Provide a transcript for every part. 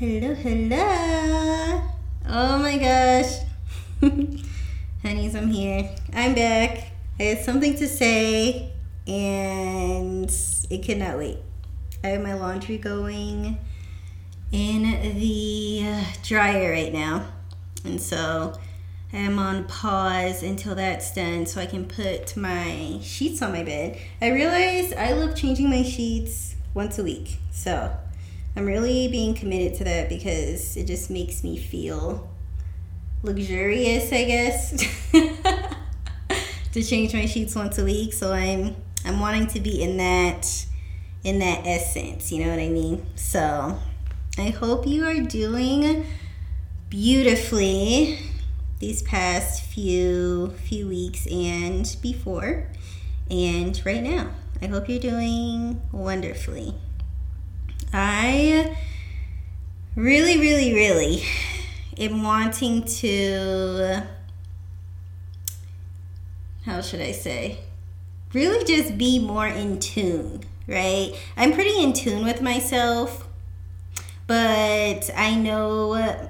Hello, hello. Oh my gosh. Honeys, I'm here. I'm back. I had something to say and it cannot wait. I have my laundry going in the uh, dryer right now. And so I'm on pause until that's done so I can put my sheets on my bed. I realized I love changing my sheets once a week. So I'm really being committed to that because it just makes me feel luxurious, I guess, to change my sheets once a week. So I'm I'm wanting to be in that in that essence, you know what I mean? So I hope you are doing beautifully these past few few weeks and before and right now. I hope you're doing wonderfully. I really, really, really am wanting to, how should I say, really just be more in tune, right? I'm pretty in tune with myself, but I know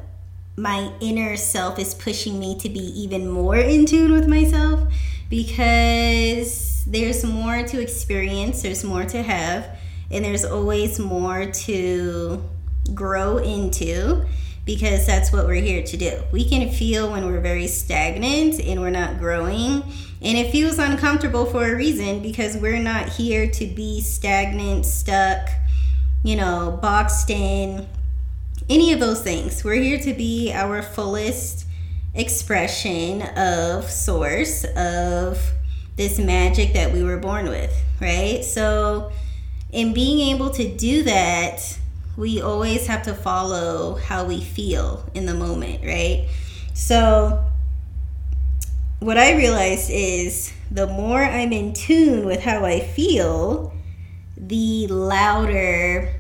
my inner self is pushing me to be even more in tune with myself because there's more to experience, there's more to have, and there's always more to grow into because that's what we're here to do. We can feel when we're very stagnant and we're not growing, and it feels uncomfortable for a reason because we're not here to be stagnant, stuck, you know, boxed in, any of those things. We're here to be our fullest expression of source of this magic that we were born with, right? So, in being able to do that, we always have to follow how we feel in the moment, right? So, what I realized is the more I'm in tune with how I feel, the louder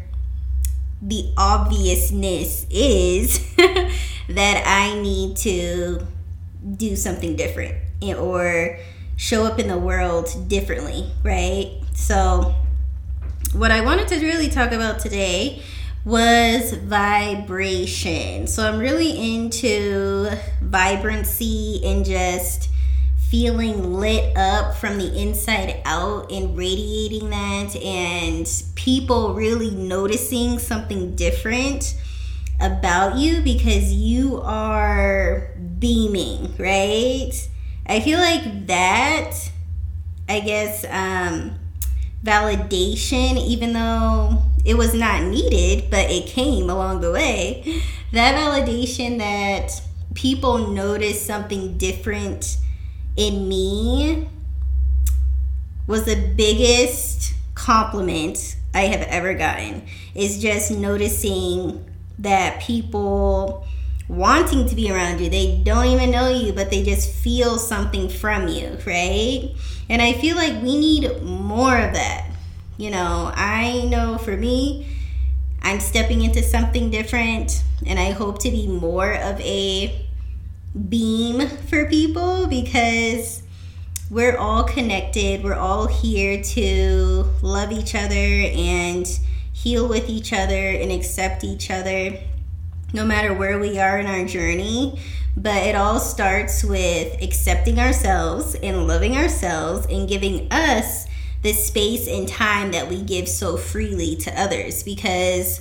the obviousness is that I need to do something different or show up in the world differently, right? So, what I wanted to really talk about today was vibration. So, I'm really into vibrancy and just feeling lit up from the inside out and radiating that, and people really noticing something different about you because you are beaming, right? I feel like that, I guess, um, validation, even though it was not needed, but it came along the way, that validation that people notice something different in me was the biggest compliment I have ever gotten is just noticing that people wanting to be around you. They don't even know you, but they just feel something from you, right? And I feel like we need more of that. You know, I know for me, I'm stepping into something different, and I hope to be more of a beam for people because we're all connected. We're all here to love each other and heal with each other and accept each other no matter where we are in our journey. But it all starts with accepting ourselves and loving ourselves and giving us the space and time that we give so freely to others because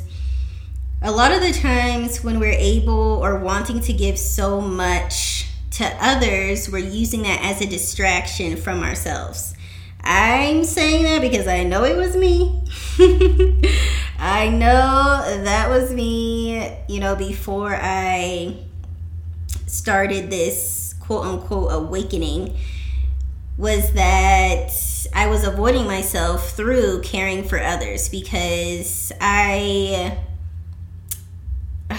a lot of the times when we're able or wanting to give so much to others, we're using that as a distraction from ourselves. I'm saying that because I know it was me. I know that was me, you know, before I started this quote unquote awakening was that I was avoiding myself through caring for others because I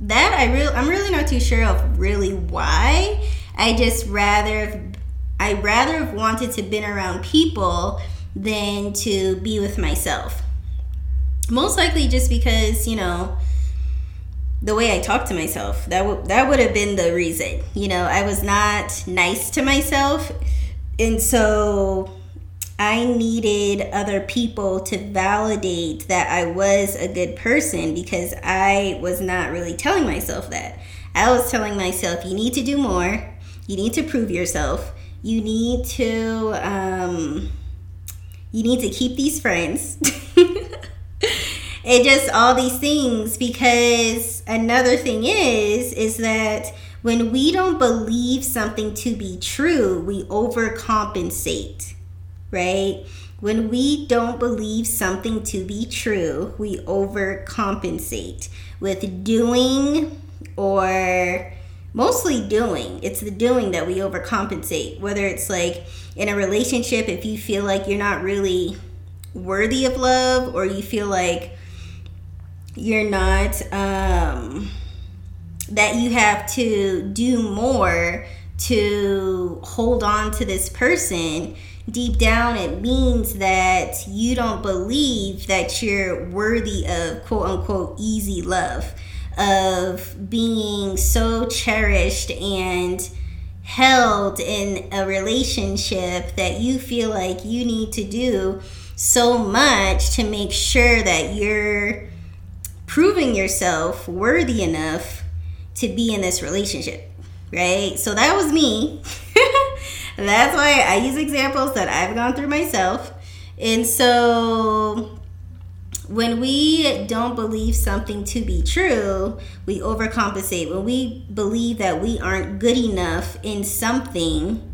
that I really I'm really not too sure of really why. I just rather I rather have wanted to been around people than to be with myself. Most likely just because, you know, the way I talk to myself. That that would have been the reason. You know, I was not nice to myself. And so I needed other people to validate that I was a good person because I was not really telling myself that. I was telling myself, you need to do more, you need to prove yourself, you need to, um, you need to keep these friends. it just all these things because another thing is is that when we don't believe something to be true we overcompensate right? When we don't believe something to be true, we overcompensate with doing or mostly doing. It's the doing that we overcompensate. Whether it's like in a relationship, if you feel like you're not really worthy of love or you feel like you're not, um, that you have to do more to hold on to this person. Deep down it means that you don't believe that you're worthy of quote unquote easy love, of being so cherished and held in a relationship that you feel like you need to do so much to make sure that you're proving yourself worthy enough to be in this relationship, right? So that was me. That's why I use examples that I've gone through myself. And so when we don't believe something to be true, we overcompensate. When we believe that we aren't good enough in something,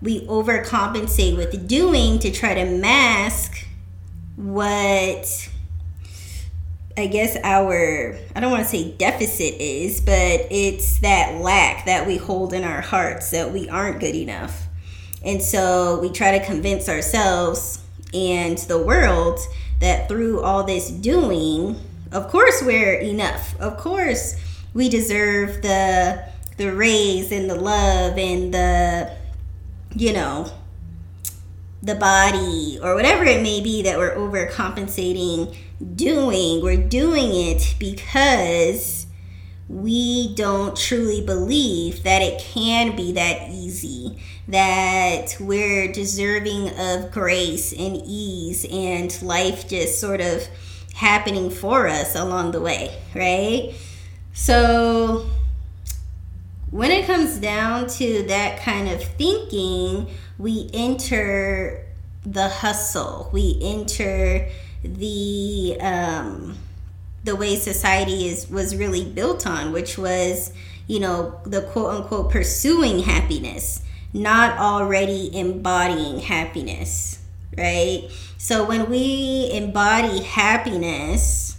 we overcompensate with doing to try to mask what I guess our I don't want to say deficit is, but it's that lack that we hold in our hearts that we aren't good enough. And so we try to convince ourselves and the world that through all this doing, of course we're enough. Of course we deserve the the raise and the love and the you know the body or whatever it may be that we're overcompensating doing. We're doing it because we don't truly believe that it can be that easy, that we're deserving of grace and ease and life just sort of happening for us along the way, right? So, when it comes down to that kind of thinking, we enter the hustle, we enter the um, the way society is was really built on, which was you know the quote unquote pursuing happiness, not already embodying happiness, right? So when we embody happiness,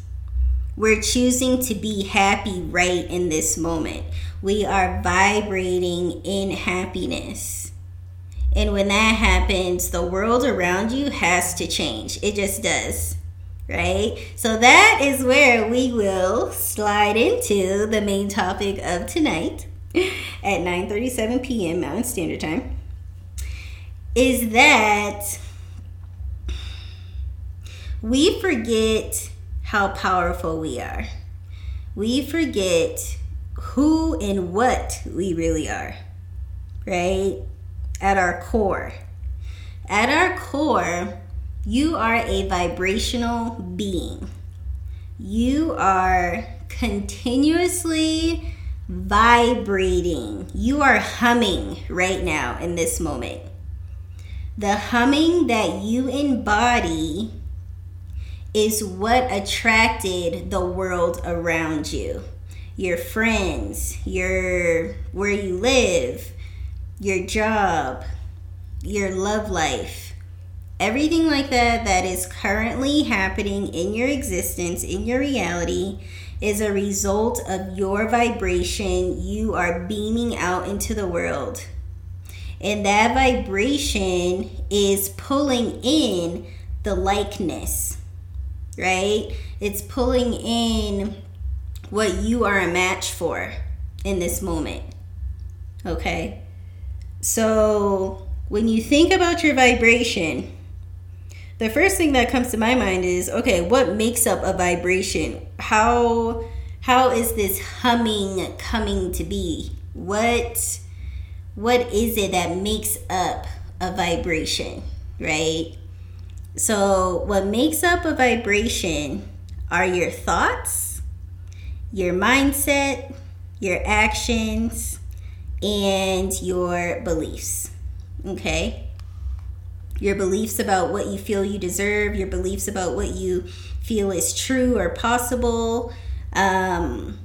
we're choosing to be happy right in this moment. We are vibrating in happiness. And when that happens, the world around you has to change. It just does. Right? So that is where we will slide into the main topic of tonight at 9:37 p.m. Mountain Standard Time. Is that we forget how powerful we are. We forget who and what we really are. Right? at our core. At our core, you are a vibrational being. You are continuously vibrating. You are humming right now in this moment. The humming that you embody is what attracted the world around you. Your friends, your where you live, your job, your love life, everything like that that is currently happening in your existence, in your reality, is a result of your vibration you are beaming out into the world. And that vibration is pulling in the likeness, right? It's pulling in what you are a match for in this moment. Okay? So, when you think about your vibration, the first thing that comes to my mind is okay, what makes up a vibration? How how is this humming coming to be? What what is it that makes up a vibration, right? So, what makes up a vibration are your thoughts, your mindset, your actions, and your beliefs. Okay? Your beliefs about what you feel you deserve, your beliefs about what you feel is true or possible, um,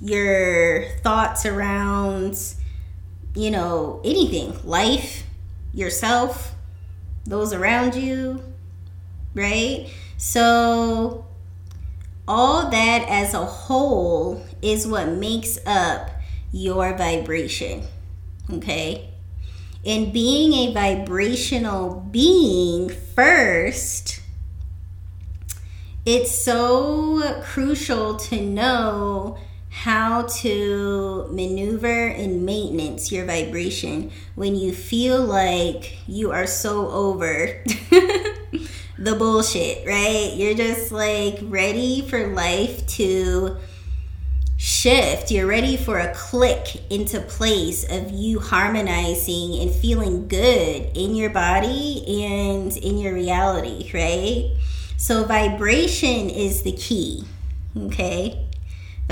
your thoughts around, you know, anything, life, yourself, those around you, right? So, all that as a whole is what makes up your vibration, okay? And being a vibrational being first, it's so crucial to know how to maneuver and maintenance your vibration when you feel like you are so over the bullshit, right? You're just like ready for life to shift. You're ready for a click into place of you harmonizing and feeling good in your body and in your reality, right? So, vibration is the key, okay?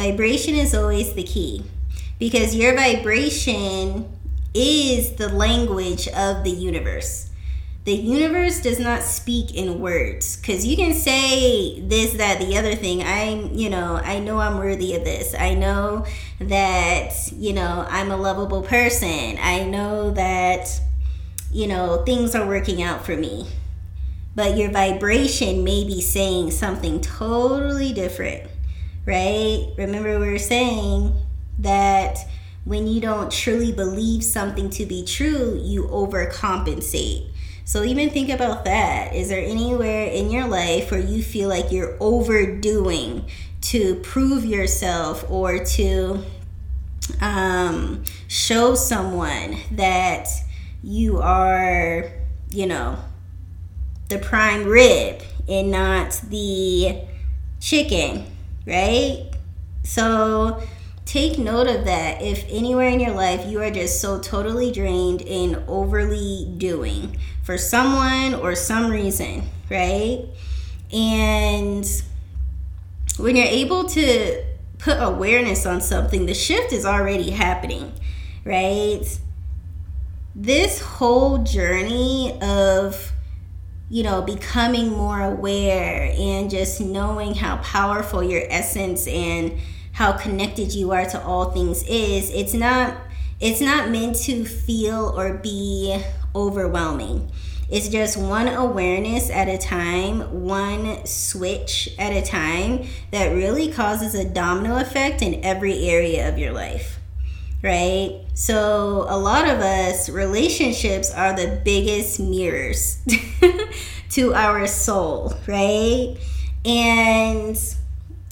Vibration is always the key because your vibration is the language of the universe. The universe does not speak in words because you can say this, that, the other thing. I'm, you know, I know I'm worthy of this. I know that, you know, I'm a lovable person. I know that, you know, things are working out for me. But your vibration may be saying something totally different right? Remember, we were saying that when you don't truly believe something to be true, you overcompensate. So, even think about that. Is there anywhere in your life where you feel like you're overdoing to prove yourself or to um, show someone that you are, you know, the prime rib and not the chicken? Right? So take note of that. If anywhere in your life you are just so totally drained and overly doing for someone or some reason, right? And when you're able to put awareness on something, the shift is already happening, right? This whole journey of you know, becoming more aware and just knowing how powerful your essence and how connected you are to all things is, it's not it's not meant to feel or be overwhelming. It's just one awareness at a time, one switch at a time that really causes a domino effect in every area of your life right? So, a lot of us, relationships are the biggest mirrors to our soul, right? And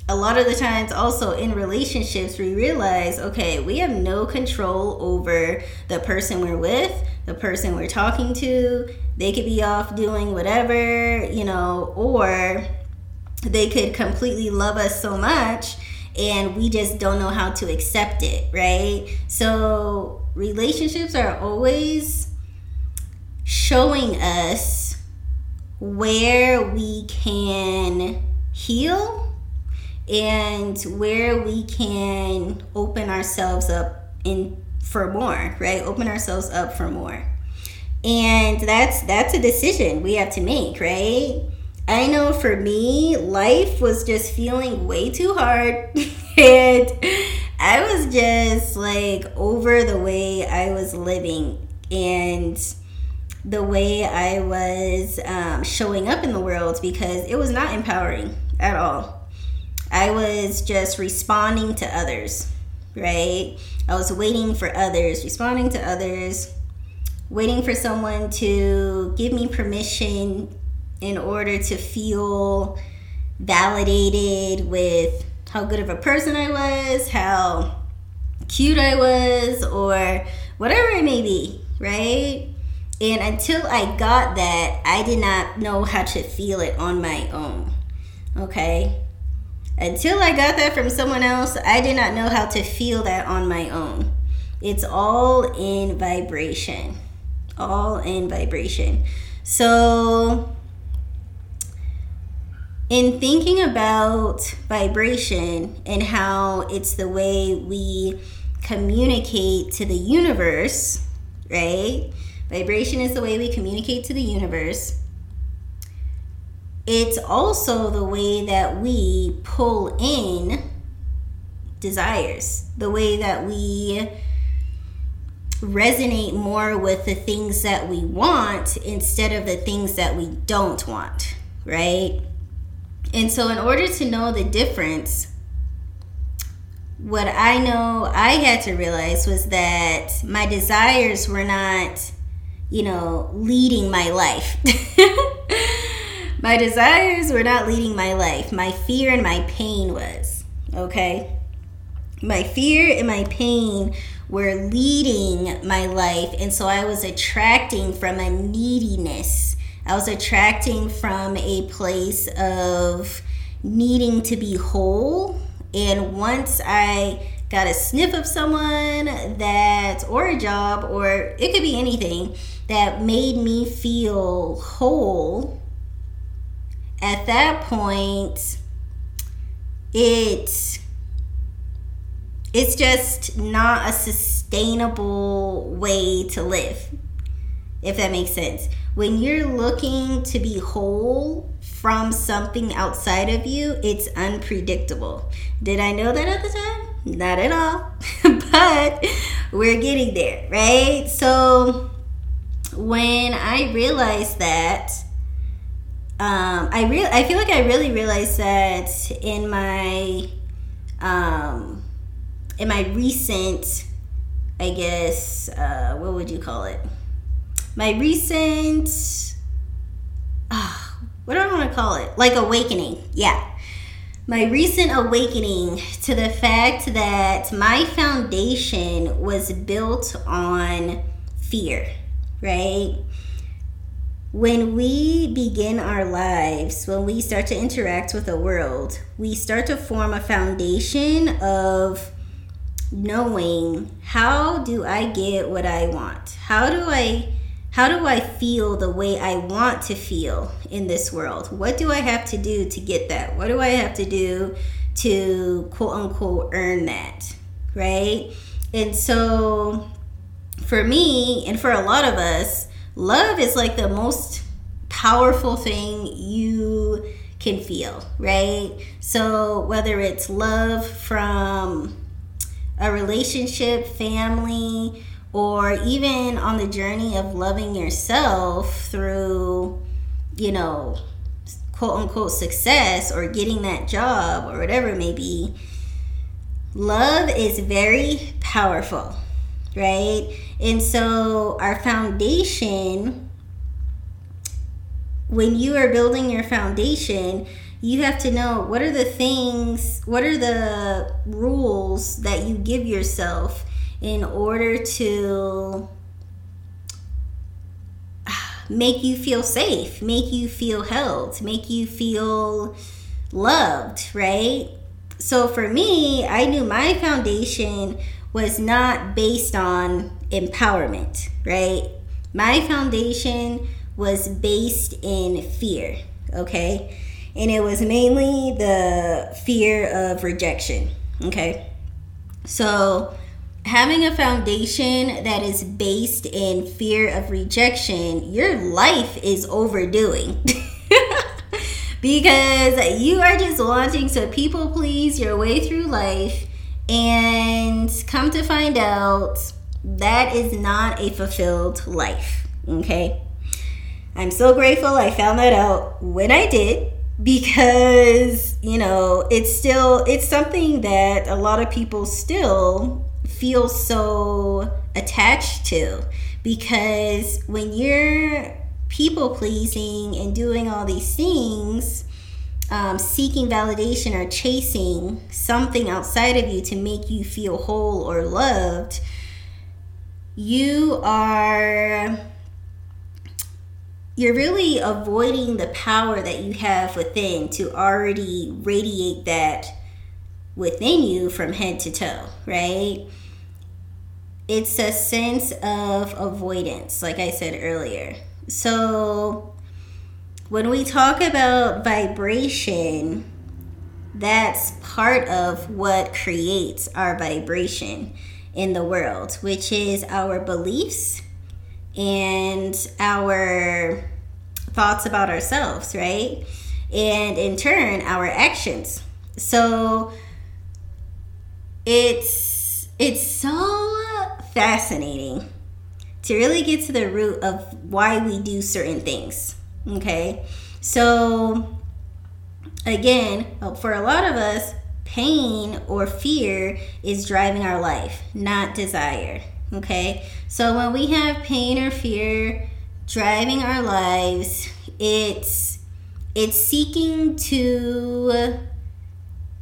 a lot of the times, also in relationships, we realize okay, we have no control over the person we're with, the person we're talking to. They could be off doing whatever, you know, or they could completely love us so much and we just don't know how to accept it, right? So, relationships are always showing us where we can heal and where we can open ourselves up in for more, right? Open ourselves up for more. And that's that's a decision we have to make, right? I know for me, life was just feeling way too hard. and I was just like over the way I was living and the way I was um, showing up in the world because it was not empowering at all. I was just responding to others, right? I was waiting for others, responding to others, waiting for someone to give me permission in order to feel validated with how good of a person I was, how cute I was, or whatever it may be, right? And until I got that, I did not know how to feel it on my own. Okay? Until I got that from someone else, I did not know how to feel that on my own. It's all in vibration. All in vibration. So, in thinking about vibration and how it's the way we communicate to the universe, right? Vibration is the way we communicate to the universe. It's also the way that we pull in desires, the way that we resonate more with the things that we want instead of the things that we don't want, right? And so, in order to know the difference, what I know I had to realize was that my desires were not, you know, leading my life. my desires were not leading my life. My fear and my pain was, okay? My fear and my pain were leading my life. And so I was attracting from a neediness. I was attracting from a place of needing to be whole. And once I got a sniff of someone that, or a job, or it could be anything that made me feel whole, at that point, it it's just not a sustainable way to live if that makes sense when you're looking to be whole from something outside of you it's unpredictable. Did i know that at the time? Not at all. But we're getting there right? So when i realized that um, I real I feel like I really realized that in my um, in my recent, I guess, uh, what would you call it? My recent, uh, what do I want to call it? Like awakening. Yeah. My recent awakening to the fact that my foundation was built on fear, right? When we begin our lives, when we start to interact with the world, we start to form a foundation of knowing how do I get what I want? How do I how do I feel the way I want to feel in this world? What do I have to do to get that? What do I have to do to quote unquote earn that? Right? And so for me and for a lot of us, love is like the most powerful thing you can feel, right? So whether it's love from a relationship, family, or even on the journey of loving yourself through, you know, quote unquote success or getting that job or whatever it may be, love is very powerful, right? And so, our foundation, when you are building your foundation, you have to know what are the things, what are the rules that you give yourself in order to make you feel safe, make you feel held, make you feel loved, right? So for me, I knew my foundation was not based on empowerment, right? My foundation was based in fear, okay? and it was mainly the fear of rejection. Okay. So, having a foundation that is based in fear of rejection, your life is overdoing. because you are just wanting to people please your way through life and come to find out that is not a fulfilled life. Okay. I'm so grateful I found that out when I did because you know it's still it's something that a lot of people still feel so attached to because when you're people pleasing and doing all these things um, seeking validation or chasing something outside of you to make you feel whole or loved you are you're really avoiding the power that you have within to already radiate that within you from head to toe, right? It's a sense of avoidance, like I said earlier. So, when we talk about vibration, that's part of what creates our vibration in the world, which is our beliefs and our thoughts about ourselves, right? And in turn, our actions. So it's it's so fascinating to really get to the root of why we do certain things. Okay? So again, oh, for a lot of us, pain or fear is driving our life, not desire. Okay? So when we have pain or fear driving our lives, it's it's seeking to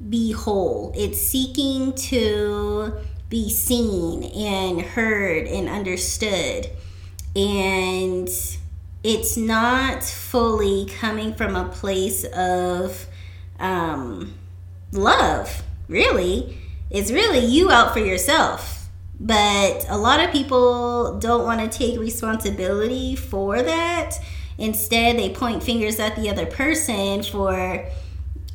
be whole. It's seeking to be seen and heard and understood. And it's not fully coming from a place of um, love, really. It's really you out for yourself. But a lot of people don't want to take responsibility for that. Instead, they point fingers at the other person for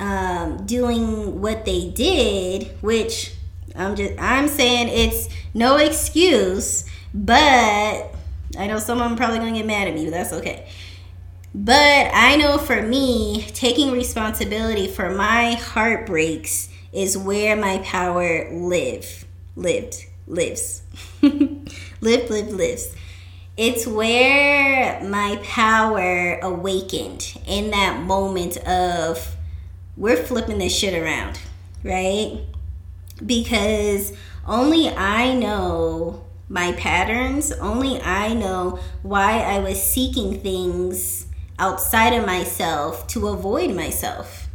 um, doing what they did, which I'm just I'm saying it's no excuse, but I know someone probably gonna get mad at me, but that's okay. But I know for me, taking responsibility for my heartbreaks is where my power live, lived, lives, lived, lived, lives. It's where my power awakened in that moment of we're flipping this shit around, right? Because only I know my patterns, only I know why I was seeking things outside of myself to avoid myself,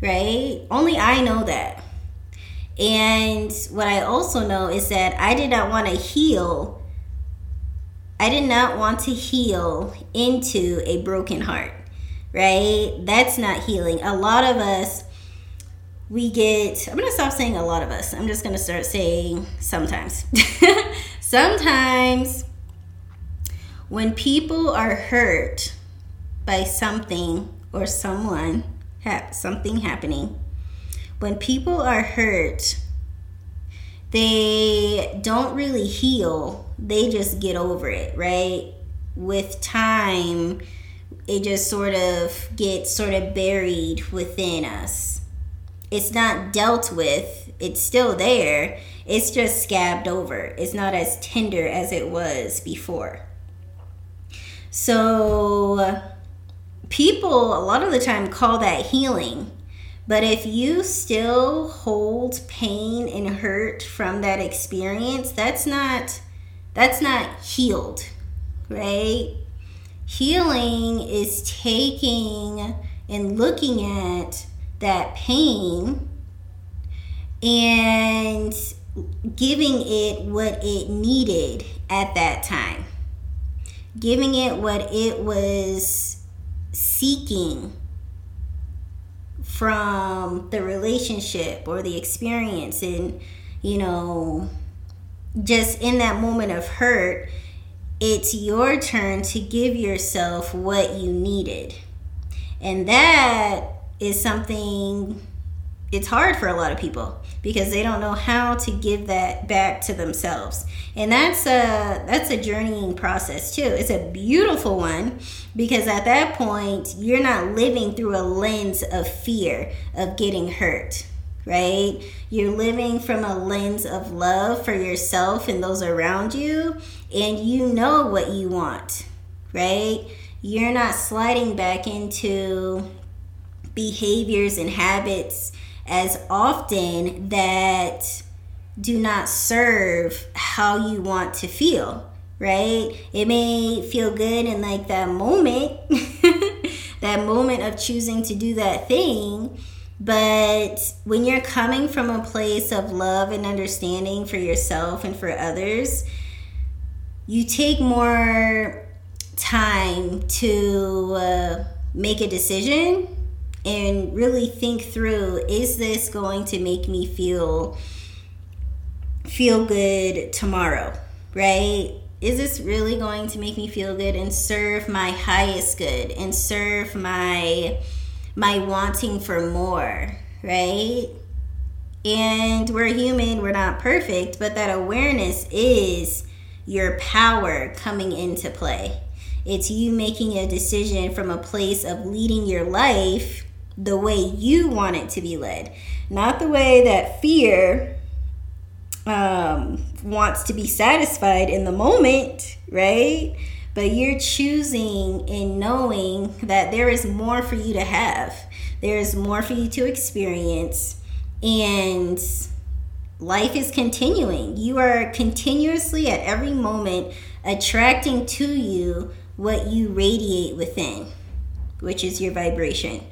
right? Only I know that. And what I also know is that I did not want to heal. I did not want to heal into a broken heart right? That's not healing. A lot of us, we get, I'm going to stop saying a lot of us. I'm just going to start saying sometimes. sometimes when people are hurt by something or someone, something happening, when people are hurt, they don't really heal, they just get over it, right? With time, it just sort of gets sort of buried within us. It's not dealt with, it's still there. It's just scabbed over. It's not as tender as it was before. So, people a lot of the time call that healing. But if you still hold pain and hurt from that experience, that's not that's not healed, right? Healing is taking and looking at that pain and giving it what it needed at that time, giving it what it was seeking from the relationship or the experience, and you know, just in that moment of hurt it's your turn to give yourself what you needed. And that is something it's hard for a lot of people because they don't know how to give that back to themselves. And that's a that's a journeying process too. It's a beautiful one because at that point you're not living through a lens of fear of getting hurt right? You're living from a lens of love for yourself and those around you, and you know what you want, right? You're not sliding back into behaviors and habits as often that do not serve how you want to feel, right? It may feel good in like that moment, that moment of choosing to do that thing but when you're coming from a place of love and understanding for yourself and for others, you take more time to uh, make a decision and really think through is this going to make me feel feel good tomorrow right is this really going to make me feel good and serve my highest good and serve my my wanting for more, right? And we're human, we're not perfect, but that awareness is your power coming into play. It's you making a decision from a place of leading your life the way you want it to be led, not the way that fear um, wants to be satisfied in the moment, right? But you're choosing and knowing that there is more for you to have, there is more for you to experience, and life is continuing. You are continuously at every moment attracting to you what you radiate within, which is your vibration,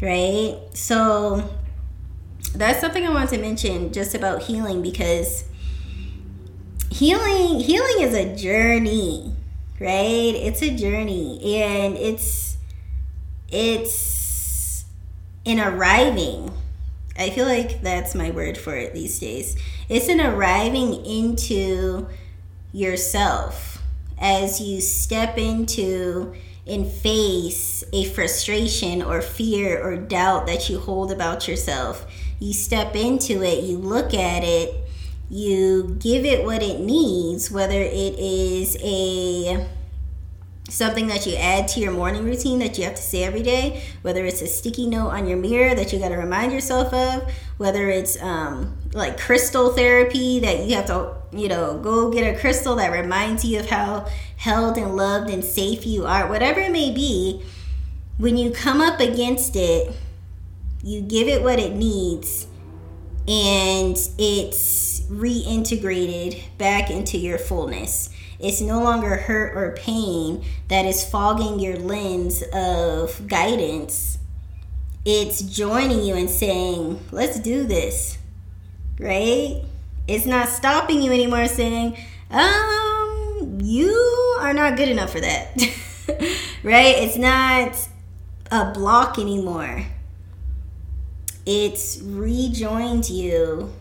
right? So that's something I want to mention just about healing because healing healing is a journey, right? It's a journey and it's it's in arriving. I feel like that's my word for it these days. It's an arriving into yourself as you step into and face a frustration or fear or doubt that you hold about yourself. You step into it, you look at it, you give it what it needs, whether it is a something that you add to your morning routine that you have to say every day, whether it's a sticky note on your mirror that you got to remind yourself of, whether it's um, like crystal therapy that you have to, you know, go get a crystal that reminds you of how held and loved and safe you are, whatever it may be, when you come up against it, you give it what it needs and it's reintegrated back into your fullness. It's no longer hurt or pain that is fogging your lens of guidance. It's joining you and saying, let's do this, right? It's not stopping you anymore saying, um, you are not good enough for that, right? It's not a block anymore. It's rejoined you.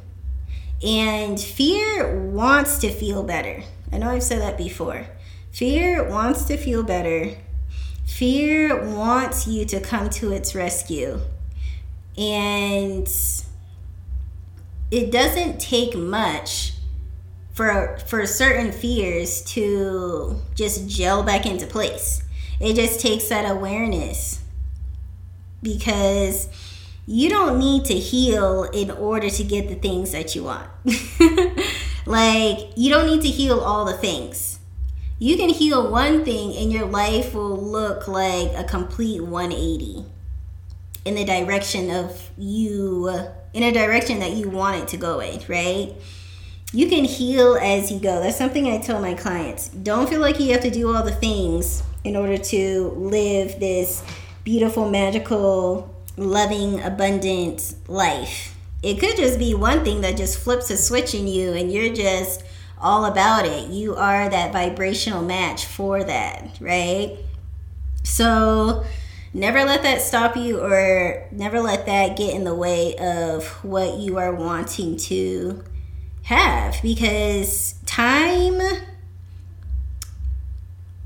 And fear wants to feel better I know I've said that before. Fear wants to feel better. Fear wants you to come to its rescue. And it doesn't take much for for certain fears to just gel back into place. It just takes that awareness. Because you don't need to heal in order to get the things that you want. Like, you don't need to heal all the things. You can heal one thing and your life will look like a complete 180 in the direction of you, in a direction that you want it to go in, right? You can heal as you go. That's something I tell my clients. Don't feel like you have to do all the things in order to live this beautiful, magical, loving, abundant life it could just be one thing that just flips a switch in you and you're just all about it. You are that vibrational match for that, right? So never let that stop you or never let that get in the way of what you are wanting to have because time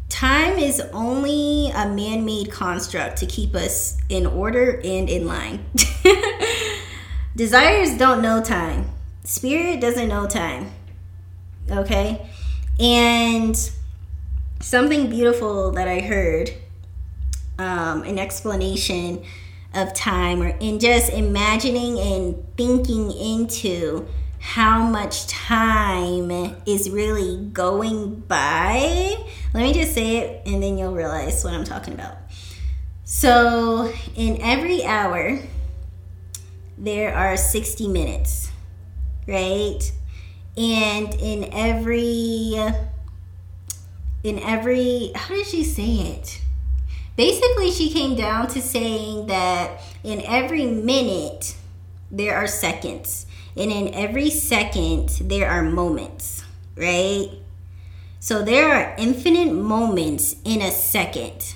time is only a man-made construct to keep us in order and in line Desires don't know time. Spirit doesn't know time. Okay? And something beautiful that I heard um, an explanation of time or in just imagining and thinking into how much time is really going by. Let me just say it and then you'll realize what I'm talking about. So, in every hour, there are 60 minutes, right? And in every in every how did she say it? Basically, she came down to saying that in every minute there are seconds, and in every second there are moments, right? So there are infinite moments in a second.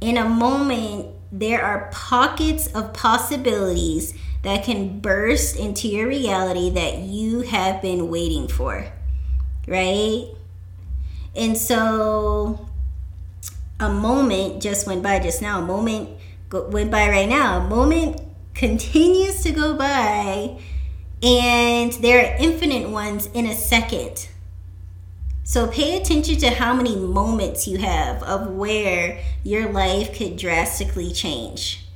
In a moment, there are pockets of possibilities that can burst into your reality that you have been waiting for, right? And so a moment just went by just now. A moment go, went by right now. A moment continues to go by, and there are infinite ones in a second. So pay attention to how many moments you have of where your life could drastically change.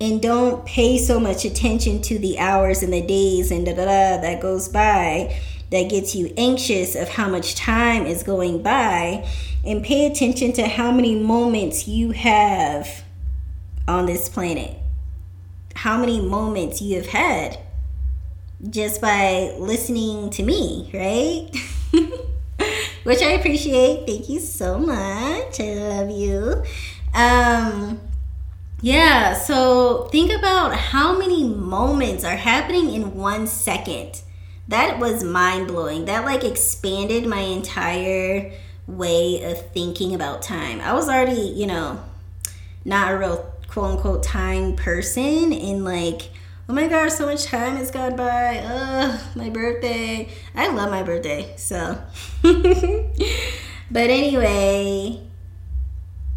And don't pay so much attention to the hours and the days and da da da that goes by that gets you anxious of how much time is going by. And pay attention to how many moments you have on this planet. How many moments you have had just by listening to me, right? Which I appreciate. Thank you so much. I love you. Um yeah, so think about how many moments are happening in one second. That was mind blowing. That like expanded my entire way of thinking about time. I was already, you know, not a real quote unquote time person and like oh my god so much time has gone by. Ugh my birthday. I love my birthday so. But anyway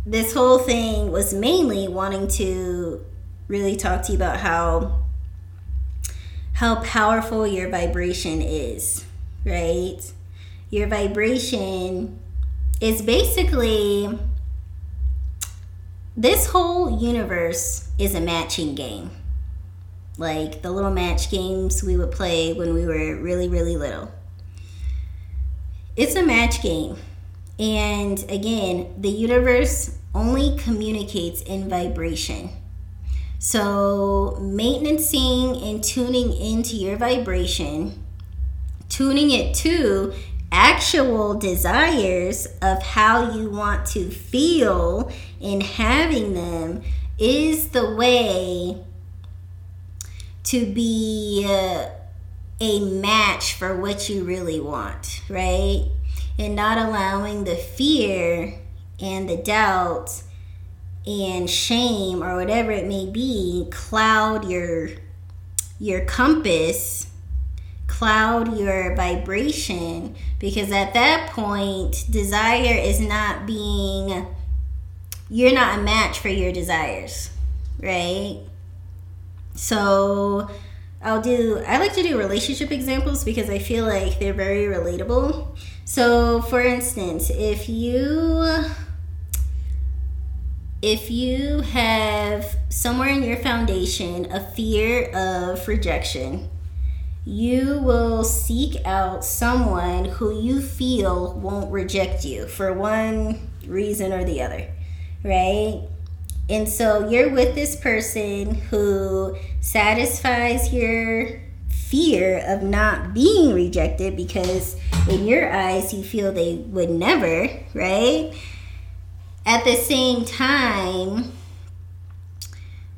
this whole thing was mainly wanting to really talk to you about how how powerful your vibration is right? Your vibration is basically this whole universe is a matching game. Like the little match games we would play when we were really, really little. It's a match game. And again, the universe only communicates in vibration. So, maintaining and tuning into your vibration, tuning it to actual desires of how you want to feel in having them is the way to be uh, a match for what you really want, right? And not allowing the fear and the doubt and shame or whatever it may be cloud your your compass cloud your vibration because at that point desire is not being you're not a match for your desires right so i'll do i like to do relationship examples because i feel like they're very relatable so for instance if you if you have somewhere in your foundation a fear of rejection you will seek out someone who you feel won't reject you for one reason or the other, right? And so you're with this person who satisfies your fear of not being rejected because in your eyes you feel they would never, right? At the same time,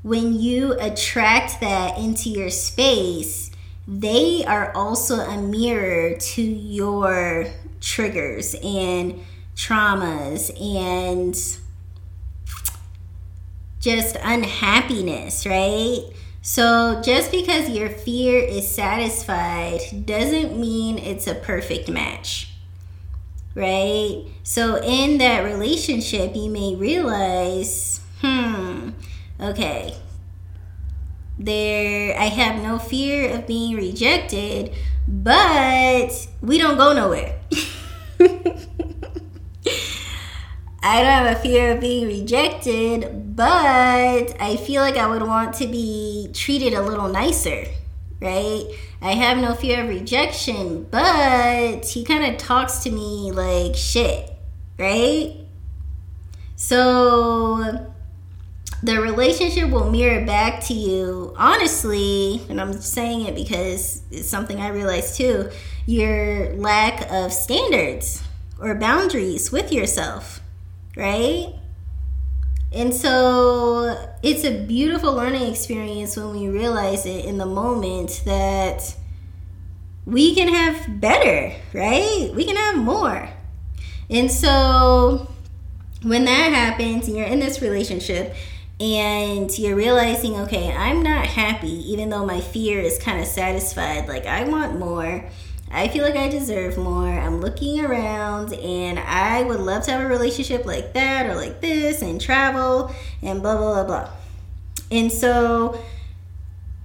when you attract that into your space, they are also a mirror to your triggers and traumas and just unhappiness, right? So, just because your fear is satisfied doesn't mean it's a perfect match, right? So, in that relationship, you may realize, hmm, okay, there i have no fear of being rejected but we don't go nowhere i don't have a fear of being rejected but i feel like i would want to be treated a little nicer right? I have no fear of rejection but he kind of talks to me like shit right? So the relationship will mirror back to you honestly and i'm saying it because it's something i realized too your lack of standards or boundaries with yourself right and so it's a beautiful learning experience when we realize it in the moment that we can have better right we can have more and so when that happens and you're in this relationship and you're realizing, okay, I'm not happy, even though my fear is kind of satisfied. Like, I want more. I feel like I deserve more. I'm looking around and I would love to have a relationship like that or like this and travel and blah, blah, blah, blah. And so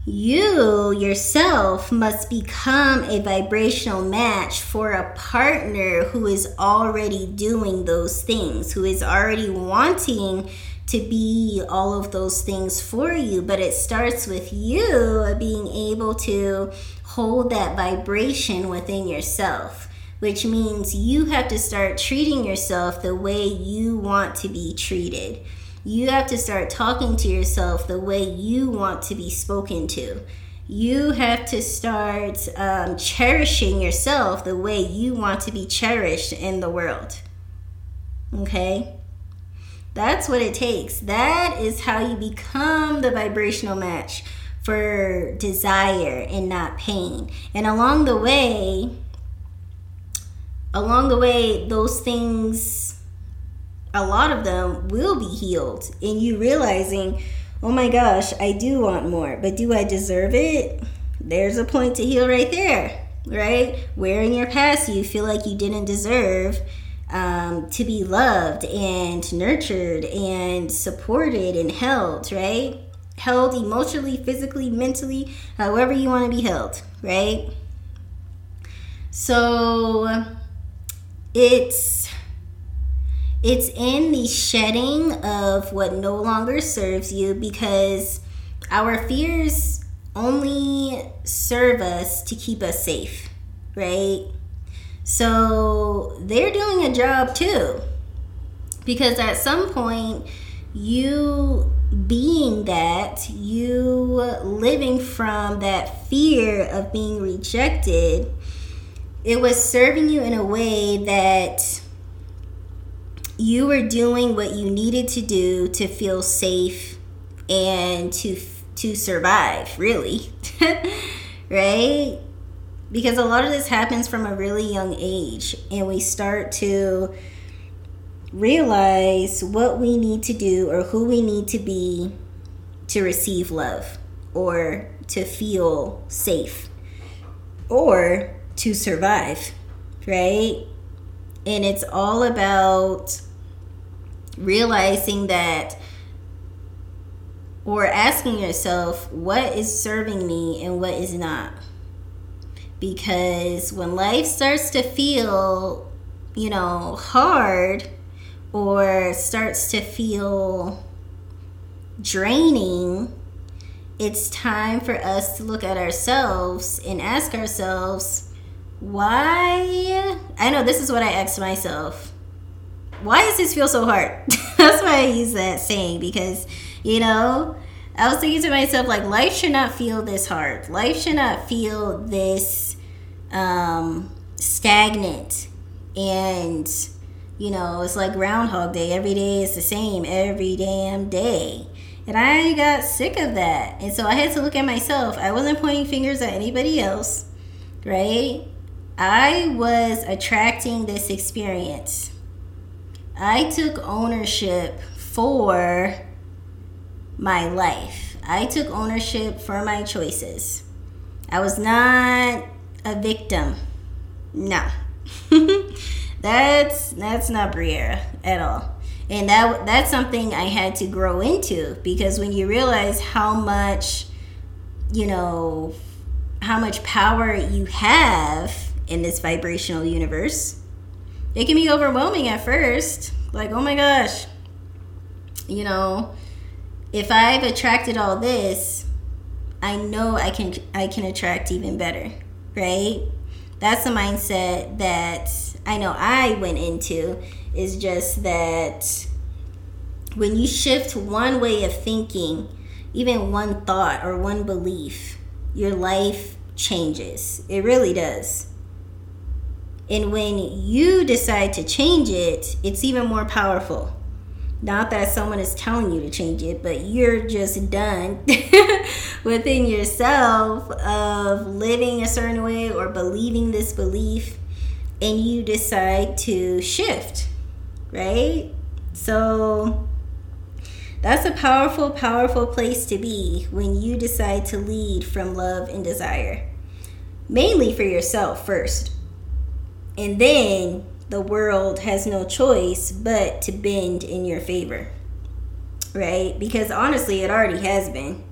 you yourself must become a vibrational match for a partner who is already doing those things, who is already wanting to be all of those things for you. But it starts with you being able to hold that vibration within yourself, which means you have to start treating yourself the way you want to be treated. You have to start talking to yourself the way you want to be spoken to. You have to start um, cherishing yourself the way you want to be cherished in the world. Okay? That's what it takes. That is how you become the vibrational match for desire and not pain. And along the way, along the way, those things, a lot of them will be healed. And you realizing, oh my gosh, I do want more, but do I deserve it? There's a point to heal right there, right? Where in your past you feel like you didn't deserve um, to be loved and nurtured and supported and held, right? Held emotionally, physically, mentally, however you want to be held, right? So it's it's in the shedding of what no longer serves you because our fears only serve us to keep us safe, right? So they're doing a job too. Because at some point you being that, you living from that fear of being rejected, it was serving you in a way that you were doing what you needed to do to feel safe and to to survive, really. right? Because a lot of this happens from a really young age and we start to realize what we need to do or who we need to be to receive love or to feel safe or to survive, right? And it's all about realizing that or asking yourself what is serving me and what is not. Because when life starts to feel, you know, hard, or starts to feel draining, it's time for us to look at ourselves and ask ourselves, why? I know this is what I asked myself. Why does this feel so hard? That's why I use that saying because, you know, I was thinking to myself, like, life should not feel this hard. Life should not feel this um, stagnant and you know, it's like Groundhog Day. Every day is the same, every damn day. And I got sick of that. And so I had to look at myself. I wasn't pointing fingers at anybody else, right? I was attracting this experience. I took ownership for my life. I took ownership for my choices. I was not a victim. No. That's that's not Briera at all. And that that's something I had to grow into because when you realize how much you know how much power you have in this vibrational universe, it can be overwhelming at first. Like, oh my gosh, you know, if I've attracted all this, I know I can I can attract even better, right? That's the mindset that I know I went into is just that when you shift one way of thinking, even one thought or one belief, your life changes. It really does. And when you decide to change it, it's even more powerful. Not that someone is telling you to change it, but you're just done within yourself of living a certain way or believing this belief and you decide to shift, right? So that's a powerful, powerful place to be when you decide to lead from love and desire. mainly for yourself first. And then the world has no choice but to bend in your favor. Right? Because honestly, it already has been.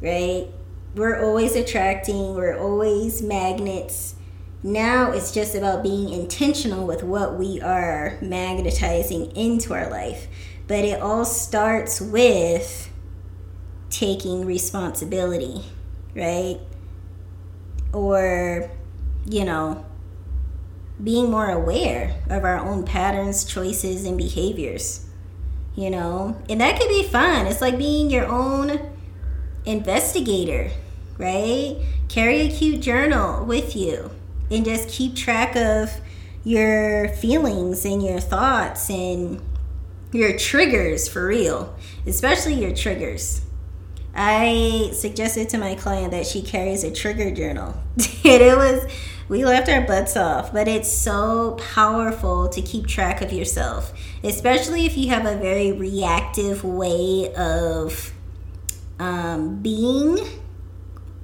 Right? We're always attracting, we're always magnets. Now it's just about being intentional with what we are magnetizing into our life. But it all starts with taking responsibility, right? Or, you know, being more aware of our own patterns, choices, and behaviors. You know, and that could be fun. It's like being your own investigator, right? Carry a cute journal with you and just keep track of your feelings and your thoughts and your triggers for real, especially your triggers. I suggested to my client that she carries a trigger journal. and it was we left our butts off, but it's so powerful to keep track of yourself, especially if you have a very reactive way of um, being,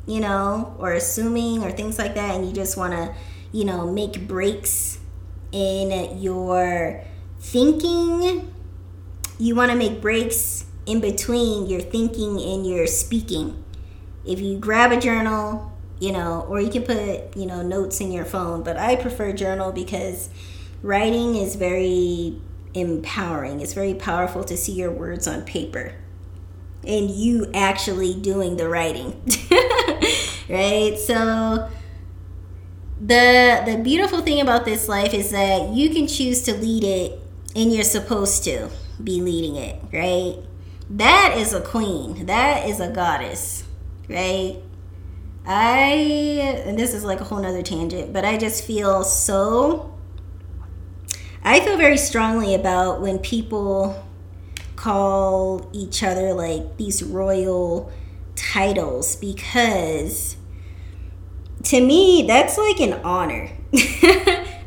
you know, or assuming or things like that, and you just want to, you know, make breaks in your thinking. You want to make breaks in between your thinking and your speaking. If you grab a journal, you know, or you can put, you know, notes in your phone, but I prefer journal because writing is very empowering. It's very powerful to see your words on paper and you actually doing the writing. right? So the the beautiful thing about this life is that you can choose to lead it and you're supposed to be leading it, right? That is a queen. That is a goddess, right? I, and this is like a whole nother tangent, but I just feel so, I feel very strongly about when people call each other like these royal titles because to me, that's like an honor.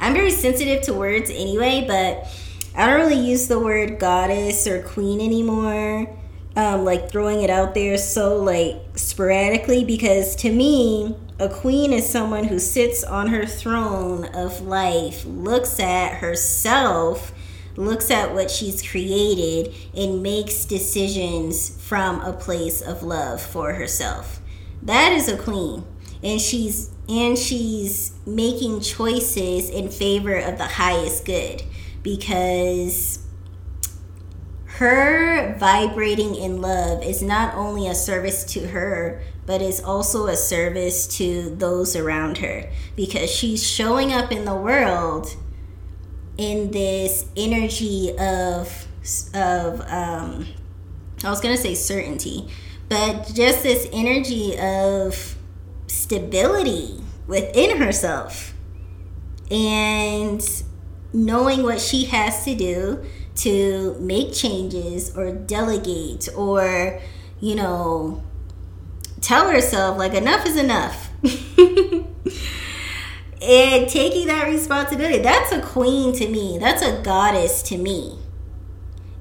I'm very sensitive to words anyway, but I don't really use the word goddess or queen anymore um, like throwing it out there so like sporadically because to me a queen is someone who sits on her throne of life looks at herself looks at what she's created and makes decisions from a place of love for herself. That is a queen. And she's and she's making choices in favor of the highest good because her vibrating in love is not only a service to her, but is also a service to those around her because she's showing up in the world in this energy of of um, I was gonna say certainty, but just this energy of stability within herself and knowing what she has to do to make changes or delegate or, you know, tell herself, like, enough is enough. and taking that responsibility, that's a queen to me. That's a goddess to me.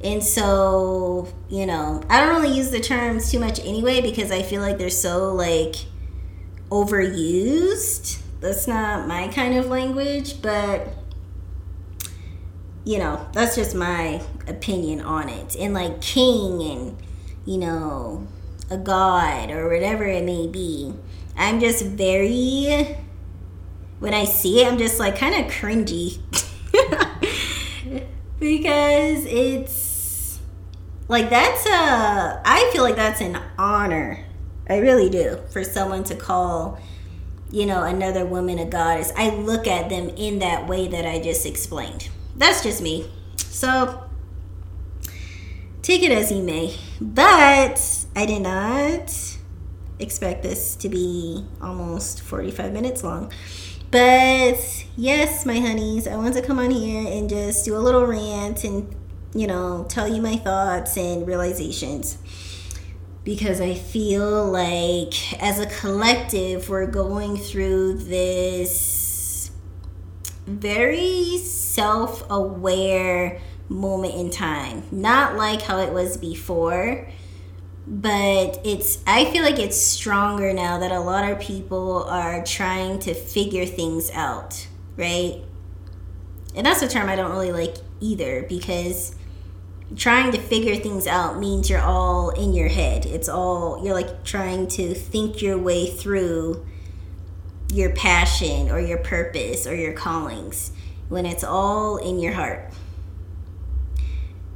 And so, you know, I don't really use the terms too much anyway because I feel like they're so like overused. That's not my kind of language, but you know, that's just my opinion on it. And like king and, you know, a god or whatever it may be. I'm just very, when I see it, I'm just like kind of cringy. because it's like that's a, I feel like that's an honor. I really do. For someone to call, you know, another woman a goddess. I look at them in that way that I just explained that's just me. So take it as you may. But I did not expect this to be almost 45 minutes long. But yes, my honeys, I want to come on here and just do a little rant and, you know, tell you my thoughts and realizations. Because I feel like as a collective, we're going through this very self aware moment in time. Not like how it was before, but it's I feel like it's stronger now that a lot of people are trying to figure things out, right? And that's a term I don't really like either because trying to figure things out means you're all in your head. It's all you're like trying to think your way through your passion or your purpose or your callings when it's all in your heart.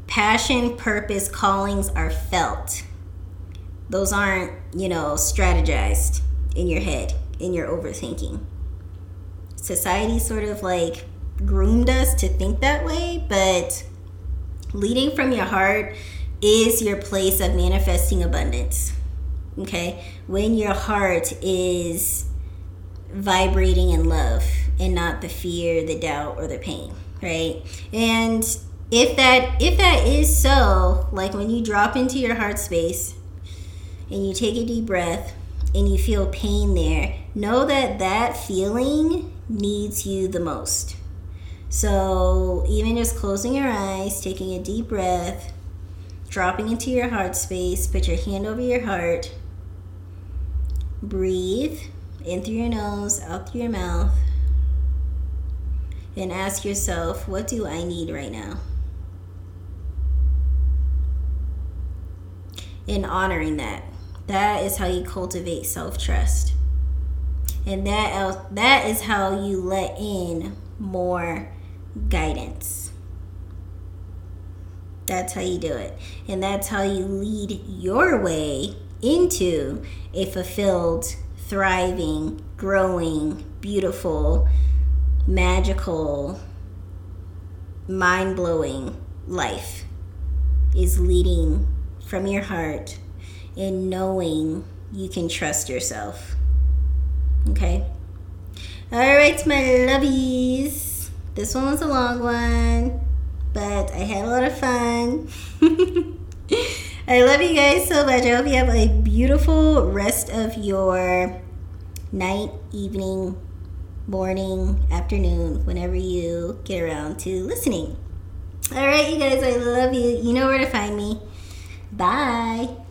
Passion, purpose, callings are felt. Those aren't, you know, strategized in your head, in your overthinking. Society sort of like groomed us to think that way, but leading from your heart is your place of manifesting abundance. Okay? When your heart is vibrating in love and not the fear, the doubt, or the pain, right? And if that if that is so, like when you drop into your heart space and you take a deep breath and you feel pain there, know that that feeling needs you the most. So, even just closing your eyes, taking a deep breath, dropping into your heart space, put your hand over your heart, breathe in through your nose, out through your mouth, and ask yourself, what do I need right now? In honoring that, that is how you cultivate self trust. And that, that is how you let in more guidance. That's how you do it. And that's how you lead your way into a fulfilled, thriving, growing, beautiful, magical, mind blowing life is leading from your heart and knowing you can trust yourself. Okay? All right, my lovies. This one was a long one, but I had a lot of fun. I love you guys so much. I hope you have a beautiful rest of your night, evening, morning, afternoon, whenever you get around to listening. All right, you guys, I love you. You know where to find me. Bye.